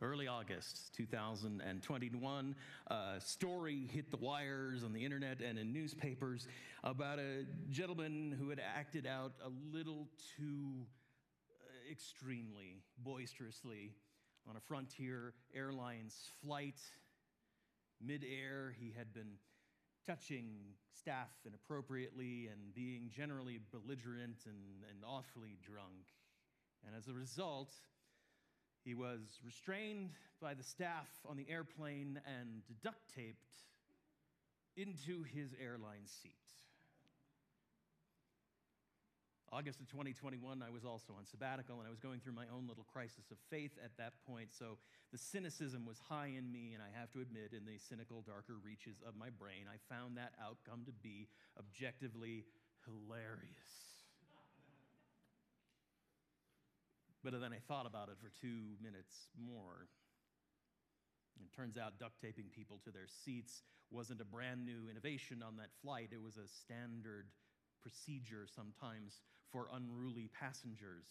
Early August 2021, a story hit the wires on the internet and in newspapers about a gentleman who had acted out a little too uh, extremely boisterously on a Frontier Airlines flight. Mid-air, he had been touching staff inappropriately and being generally belligerent and, and awfully drunk. And as a result, he was restrained by the staff on the airplane and duct taped into his airline seat. August of 2021, I was also on sabbatical and I was going through my own little crisis of faith at that point. So the cynicism was high in me, and I have to admit, in the cynical, darker reaches of my brain, I found that outcome to be objectively hilarious. But then I thought about it for two minutes more. It turns out duct taping people to their seats wasn't a brand new innovation on that flight, it was a standard procedure sometimes for unruly passengers.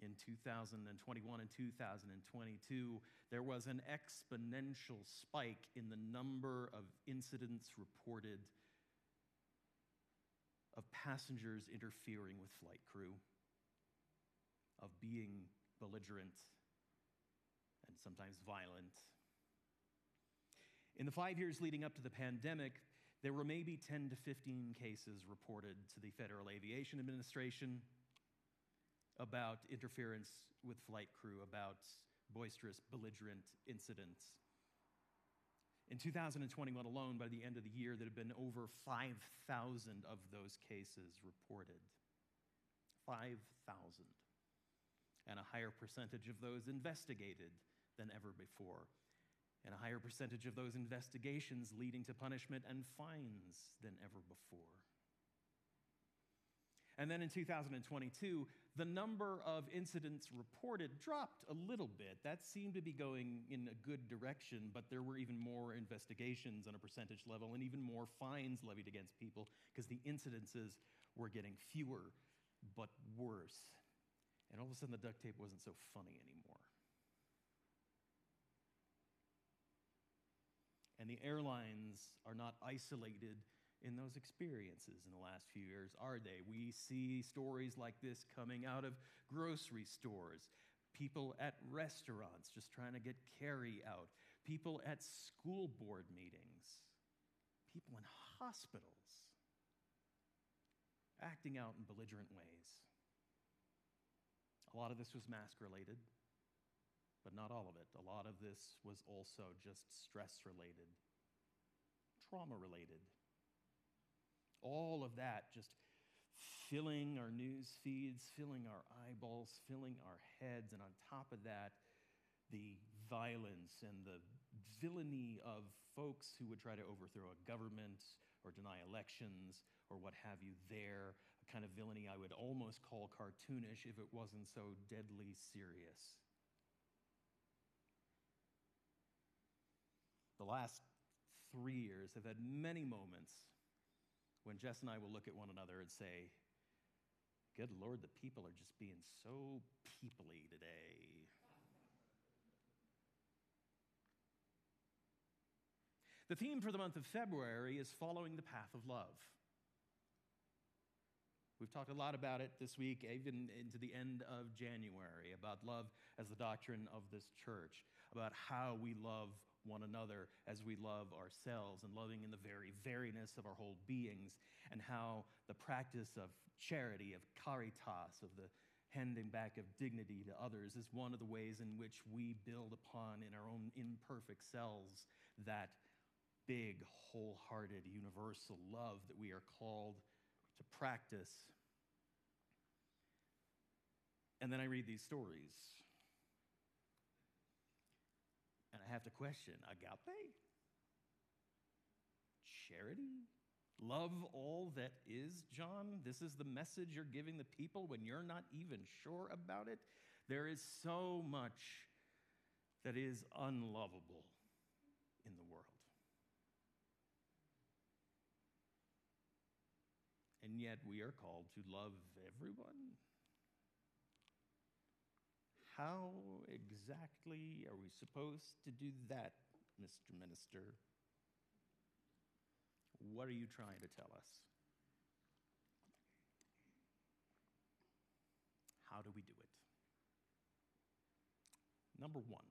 In 2021 and 2022, there was an exponential spike in the number of incidents reported of passengers interfering with flight crew of being belligerent and sometimes violent. In the five years leading up to the pandemic, there were maybe 10 to 15 cases reported to the Federal Aviation Administration about interference with flight crew, about boisterous, belligerent incidents. In 2021 alone, by the end of the year, there had been over 5,000 of those cases reported. 5,000 and a higher percentage of those investigated than ever before, and a higher percentage of those investigations leading to punishment and fines than ever before. And then in 2022, the number of incidents reported dropped a little bit. That seemed to be going in a good direction, but there were even more investigations on a percentage level and even more fines levied against people because the incidences were getting fewer but worse. And all of a sudden, the duct tape wasn't so funny anymore. And the airlines are not isolated in those experiences in the last few years, are they? We see stories like this coming out of grocery stores, people at restaurants just trying to get carry out, people at school board meetings, people in hospitals acting out in belligerent ways. A lot of this was mask related, but not all of it. A lot of this was also just stress related, trauma related. All of that just filling our news feeds, filling our eyeballs, filling our heads, and on top of that, the violence and the villainy of folks who would try to overthrow a government or deny elections or what have you there, kind of villainy I would almost call cartoonish if it wasn't so deadly serious. The last three years have had many moments when Jess and I will look at one another and say, Good Lord, the people are just being so peoply today. The theme for the month of February is following the path of love. We've talked a lot about it this week, even into the end of January, about love as the doctrine of this church, about how we love one another as we love ourselves, and loving in the very veriness of our whole beings, and how the practice of charity, of caritas, of the handing back of dignity to others is one of the ways in which we build upon in our own imperfect selves that big, wholehearted, universal love that we are called to practice. And then I read these stories. And I have to question agape? Charity? Love all that is, John? This is the message you're giving the people when you're not even sure about it? There is so much that is unlovable in the world. And yet we are called to love everyone. how exactly are we supposed to do that, Mr. Minister? What are you trying to tell us? How do we do it? Number one,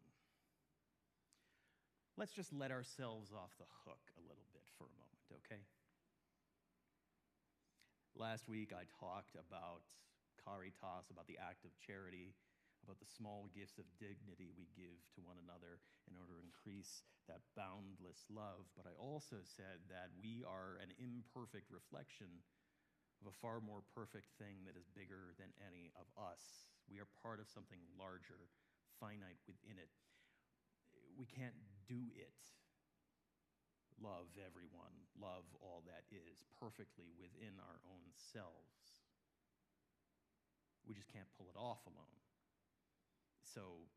let's just let ourselves off the hook a little bit for a moment, okay? Last week I talked about caritas, about the act of charity, about the small gifts of dignity we give to one another in order to increase that boundless love. But I also said that we are an imperfect reflection of a far more perfect thing that is bigger than any of us. We are part of something larger, finite within it. We can't do it. Love everyone, love all that is perfectly within our own selves. We just can't pull it off alone. So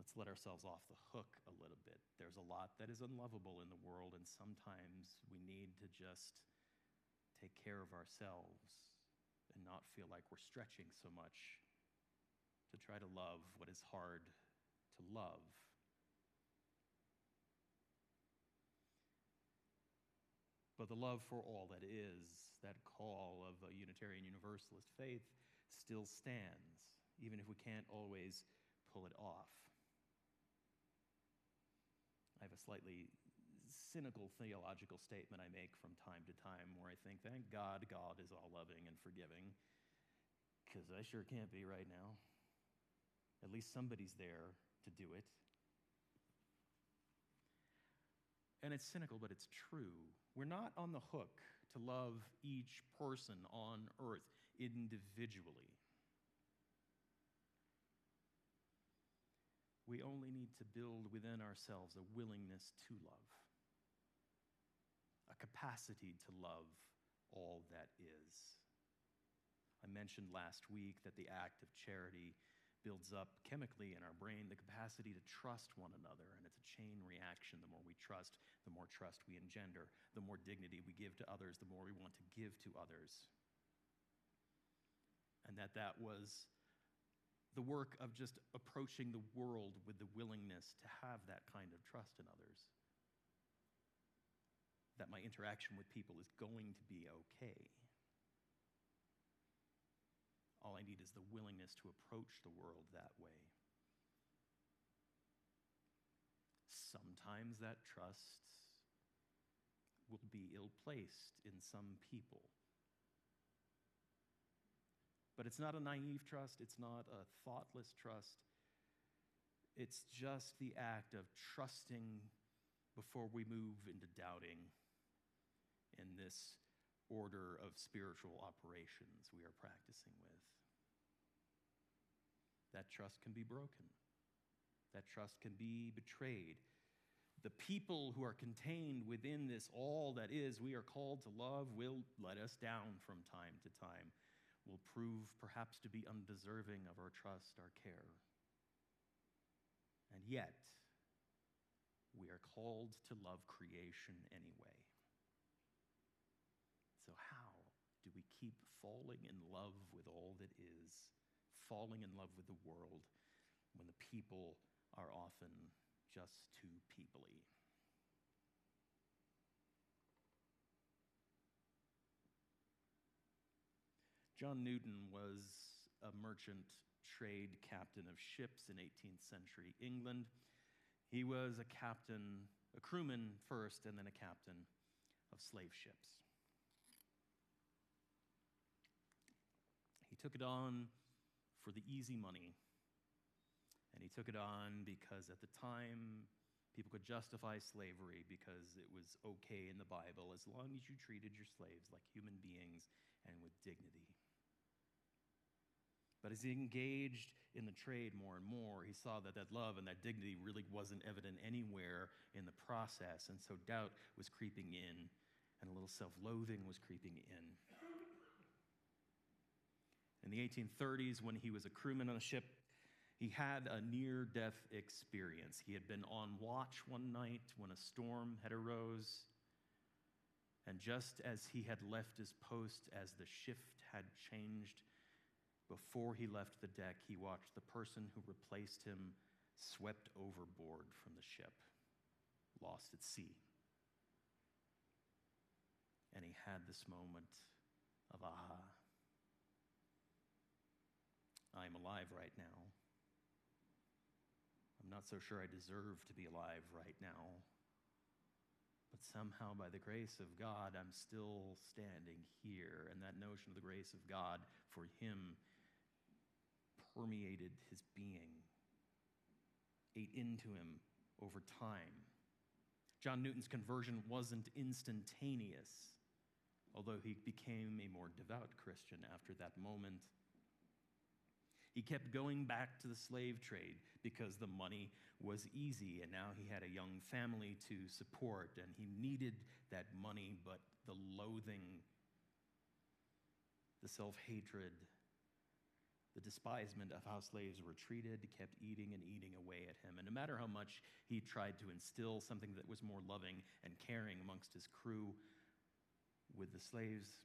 let's let ourselves off the hook a little bit. There's a lot that is unlovable in the world, and sometimes we need to just take care of ourselves and not feel like we're stretching so much to try to love what is hard to love. But the love for all that is, that call of a Unitarian Universalist faith, still stands, even if we can't always pull it off. I have a slightly cynical theological statement I make from time to time where I think, thank God God is all loving and forgiving, because I sure can't be right now. At least somebody's there to do it. And it's cynical, but it's true. We're not on the hook to love each person on earth individually. We only need to build within ourselves a willingness to love, a capacity to love all that is. I mentioned last week that the act of charity builds up chemically in our brain the capacity to trust one another. And it's a chain reaction. The more we trust, the more trust we engender. The more dignity we give to others, the more we want to give to others. And that that was the work of just approaching the world with the willingness to have that kind of trust in others. That my interaction with people is going to be okay. All I need is the willingness to approach the world that way. Sometimes that trust will be ill placed in some people. But it's not a naive trust, it's not a thoughtless trust. It's just the act of trusting before we move into doubting in this order of spiritual operations we are practicing with. That trust can be broken, that trust can be betrayed. The people who are contained within this all that is we are called to love will let us down from time to time, will prove perhaps to be undeserving of our trust, our care. And yet, we are called to love creation anyway. So, how do we keep falling in love with all that is, falling in love with the world when the people are often just too peoply? John Newton was a merchant trade captain of ships in 18th century England. He was a captain, a crewman first, and then a captain of slave ships. Took it on for the easy money. And he took it on because at the time, people could justify slavery because it was okay in the Bible as long as you treated your slaves like human beings and with dignity. But as he engaged in the trade more and more, he saw that that love and that dignity really wasn't evident anywhere in the process. And so doubt was creeping in, and a little self loathing was creeping in. In the 1830s, when he was a crewman on a ship, he had a near death experience. He had been on watch one night when a storm had arose. And just as he had left his post, as the shift had changed, before he left the deck, he watched the person who replaced him swept overboard from the ship, lost at sea. And he had this moment of aha. I am alive right now. I'm not so sure I deserve to be alive right now. But somehow, by the grace of God, I'm still standing here. And that notion of the grace of God for him permeated his being, ate into him over time. John Newton's conversion wasn't instantaneous, although he became a more devout Christian after that moment. He kept going back to the slave trade because the money was easy, and now he had a young family to support, and he needed that money, but the loathing, the self hatred, the despisement of how slaves were treated kept eating and eating away at him. And no matter how much he tried to instill something that was more loving and caring amongst his crew with the slaves,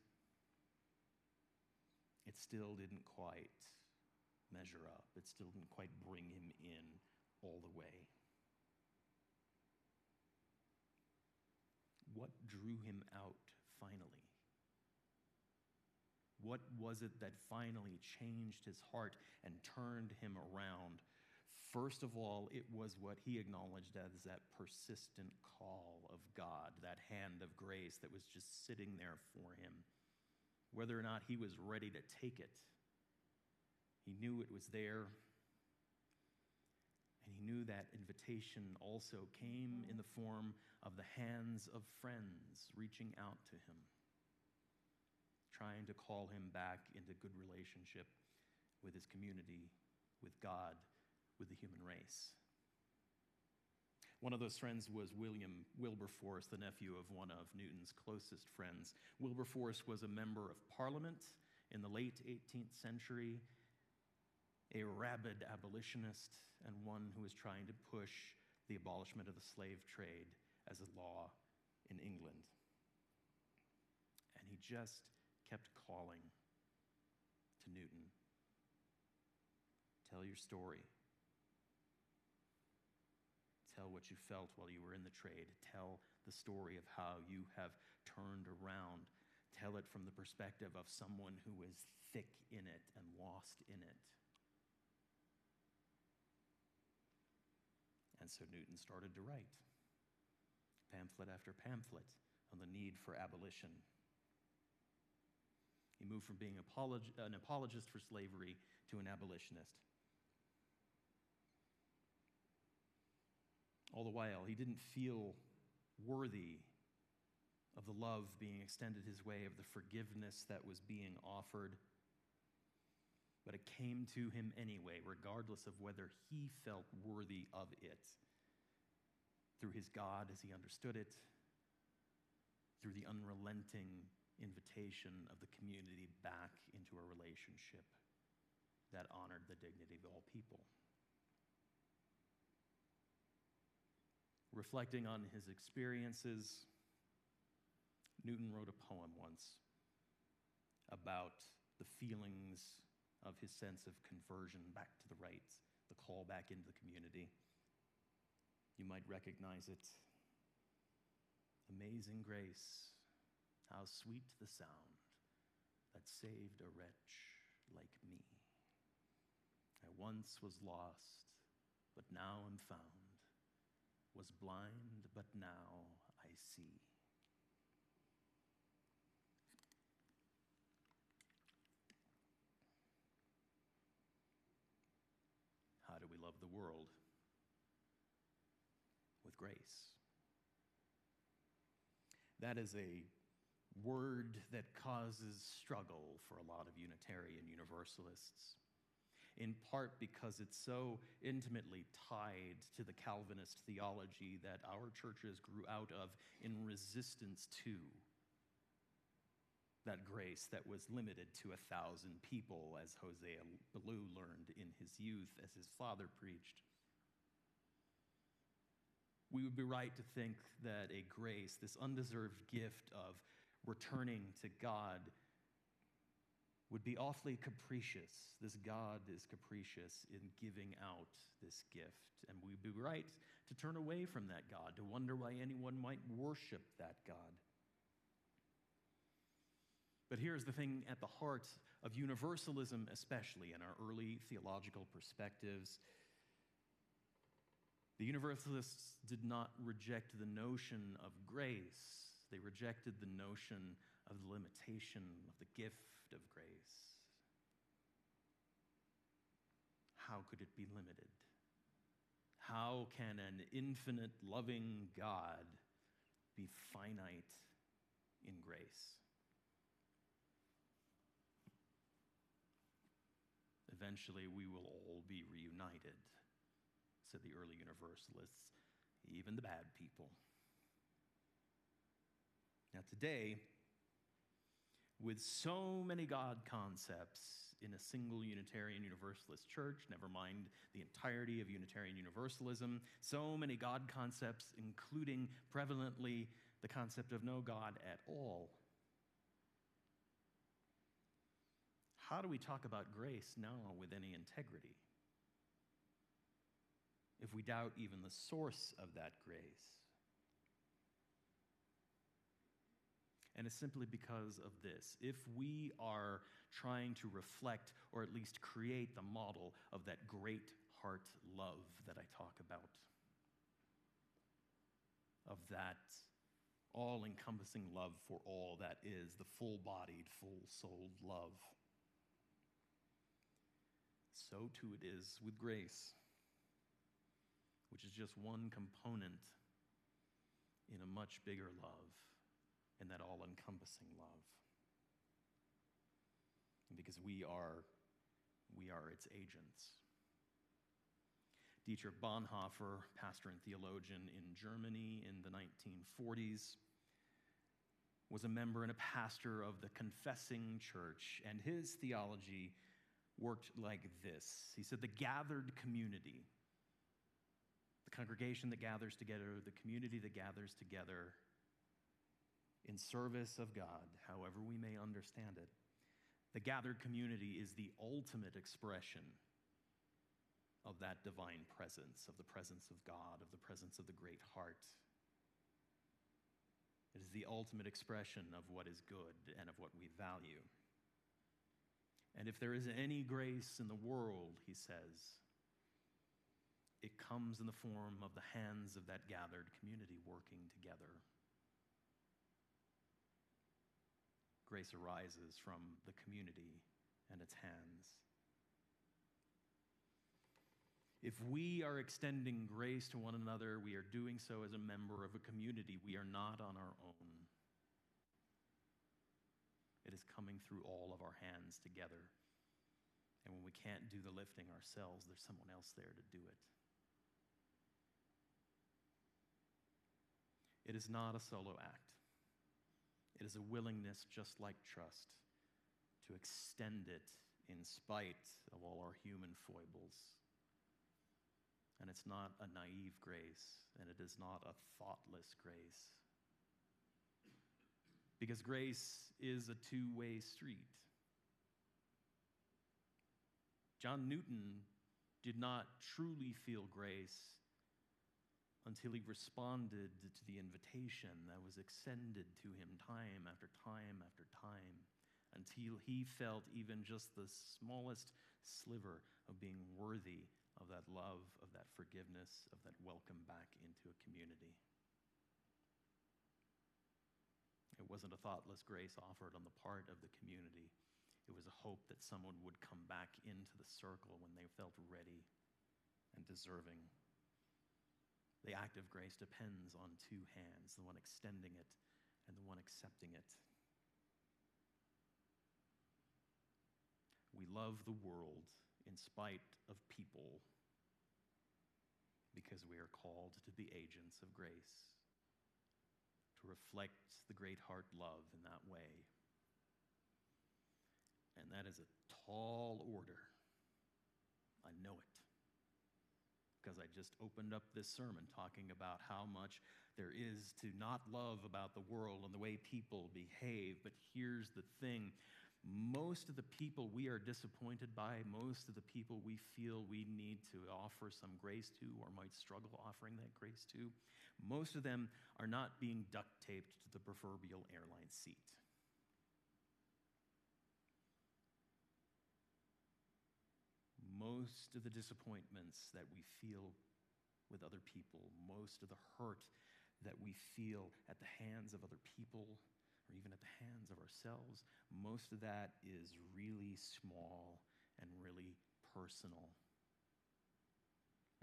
it still didn't quite measure up. It still didn't quite bring him in all the way. What drew him out finally? What was it that finally changed his heart and turned him around? First of all, it was what he acknowledged as that persistent call of God, that hand of grace that was just sitting there for him. Whether or not he was ready to take it, he knew it was there. And he knew that invitation also came in the form of the hands of friends reaching out to him, trying to call him back into good relationship with his community, with God, with the human race. One of those friends was William Wilberforce, the nephew of one of Newton's closest friends. Wilberforce was a member of parliament in the late 18th century a rabid abolitionist and one who was trying to push the abolishment of the slave trade as a law in England. And he just kept calling to Newton Tell your story. Tell what you felt while you were in the trade. Tell the story of how you have turned around. Tell it from the perspective of someone who is thick in it and lost in it. And so Newton started to write pamphlet after pamphlet on the need for abolition. He moved from being apolog- an apologist for slavery to an abolitionist. All the while, he didn't feel worthy of the love being extended his way, of the forgiveness that was being offered. But it came to him anyway, regardless of whether he felt worthy of it. Through his God as he understood it, through the unrelenting invitation of the community back into a relationship that honored the dignity of all people. Reflecting on his experiences, Newton wrote a poem once about the feelings of his sense of conversion back to the right, the call back into the community. You might recognize it. Amazing grace, how sweet the sound that saved a wretch like me. I once was lost, but now am found, was blind, but now I see. the world grace. That is a word that causes struggle for a lot of Unitarian Universalists, in part because it's so intimately tied to the Calvinist theology that our churches grew out of in resistance to that grace that was limited to a thousand people, as Hosea Ballou learned in his youth, as his father preached. We would be right to think that a grace, this undeserved gift of returning to God, would be awfully capricious. This God is capricious in giving out this gift. And we'd be right to turn away from that God, to wonder why anyone might worship that God. But here's the thing at the heart of universalism, especially in our early theological perspectives. The Universalists did not reject the notion of grace, they rejected the notion of the limitation of the gift of grace. How could it be limited? How can an infinite loving God be finite in grace? Eventually, we will all be reunited, said the early Universalists, even the bad people. Now, today, with so many God concepts in a single Unitarian Universalist church, never mind the entirety of Unitarian Universalism, so many God concepts, including prevalently the concept of no God at all. How do we talk about grace now with any integrity? If we doubt even the source of that grace. And it's simply because of this. If we are trying to reflect or at least create the model of that great heart love that I talk about, of that all encompassing love for all that is, the full bodied, full souled love, so too it is with grace, which is just one component in a much bigger love in that all encompassing love. And because we are, we are its agents. Dietrich Bonhoeffer, pastor and theologian in Germany in the 1940s, was a member and a pastor of the Confessing Church, and his theology worked like this. He said, The gathered community, the congregation that gathers together, the community that gathers together in service of God, however we may understand it. The gathered community is the ultimate expression of that divine presence, of the presence of God, of the presence of the great heart. It is the ultimate expression of what is good and of what we value. And if there is any grace in the world, he says, it comes in the form of the hands of that gathered community working together. grace arises from the community and its hands. If we are extending grace to one another, we are doing so as a member of a community. We are not on our own. It is coming through all of our hands together. And when we can't do the lifting ourselves, there's someone else there to do it. It is not a solo act. It is a willingness, just like trust, to extend it in spite of all our human foibles. And it's not a naive grace, and it is not a thoughtless grace. Because grace is a two way street. John Newton did not truly feel grace until he responded to the invitation that was extended to him time after time after time, until he felt even just the smallest sliver of being worthy of that love, of that forgiveness, of that welcome back into a community. It wasn't a thoughtless grace offered on the part of the community. It was a hope that someone would come back into the circle when they felt ready and deserving the act of grace depends on two hands the one extending it and the one accepting it. We love the world in spite of people because we are called to be agents of grace, to reflect the great heart love in that way. And that is a tall order. I know it because I just opened up this sermon talking about how much there is to not love about the world and the way people behave. But here's the thing most of the people we are disappointed by, most of the people we feel we need to offer some grace to or might struggle offering that grace to, most of them are not being duct taped to the proverbial airline seat. Most of the disappointments that we feel with other people, most of the hurt that we feel at the hands of other people, or even at the hands of ourselves, most of that is really small and really personal.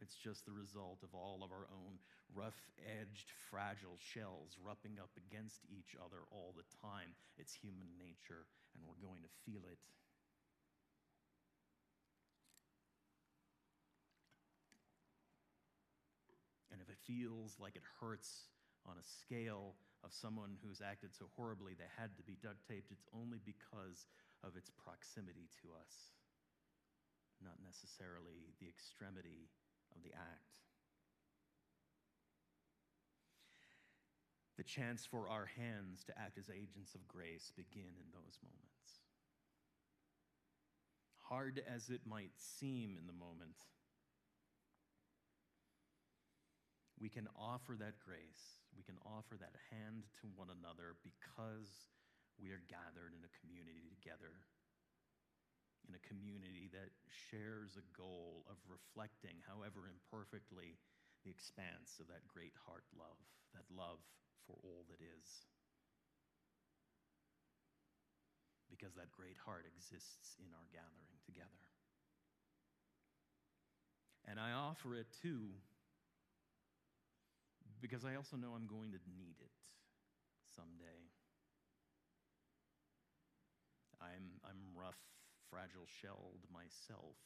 It's just the result of all of our own rough edged, fragile shells rubbing up against each other all the time. It's human nature, and we're going to feel it. And if it feels like it hurts on a scale of someone who's acted so horribly they had to be duct taped, it's only because of its proximity to us, not necessarily the extremity of the act. The chance for our hands to act as agents of grace begin in those moments. Hard as it might seem in the moment, we can offer that grace. We can offer that hand to one another because we are gathered in a community together, in a community that shares a goal of reflecting, however imperfectly, the expanse of that great heart love, that love for all that is. Because that great heart exists in our gathering together. And I offer it too because I also know I'm going to need it someday. I'm, I'm rough, fragile shelled myself.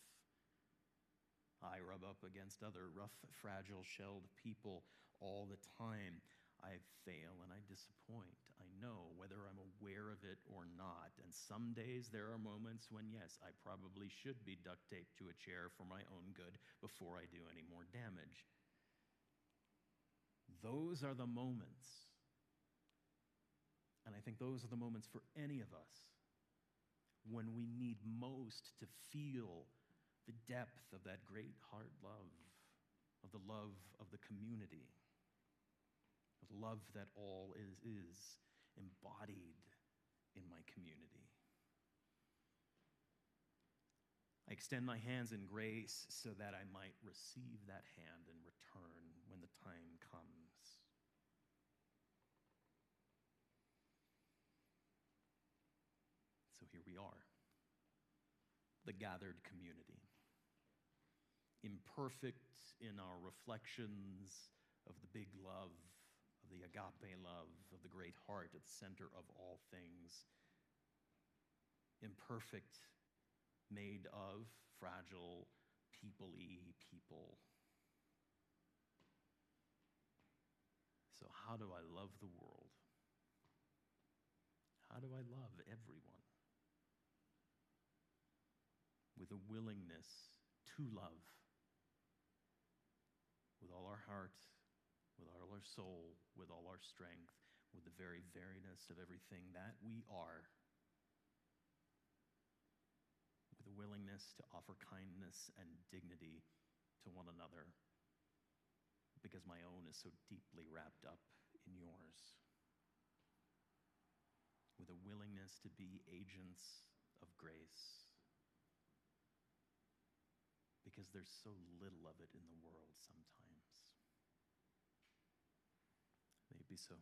I rub up against other rough, fragile shelled people all the time. I fail and I disappoint. I know whether I'm aware of it or not. And some days there are moments when, yes, I probably should be duct taped to a chair for my own good before I do any more damage. Those are the moments. And I think those are the moments for any of us when we need most to feel the depth of that great heart love, of the love of the community, of love that all is, is embodied in my community. I extend my hands in grace so that I might receive that hand in return when the time comes. So here we are, the gathered community, imperfect in our reflections of the big love, of the agape love, of the great heart at the center of all things, imperfect made of fragile, people people. So, how do I love the world? How do I love everyone? With a willingness to love with all our heart, with all our soul, with all our strength, with the very veriness of everything that we are the willingness to offer kindness and dignity to one another because my own is so deeply wrapped up in yours. With a willingness to be agents of grace because there's so little of it in the world sometimes. Maybe so.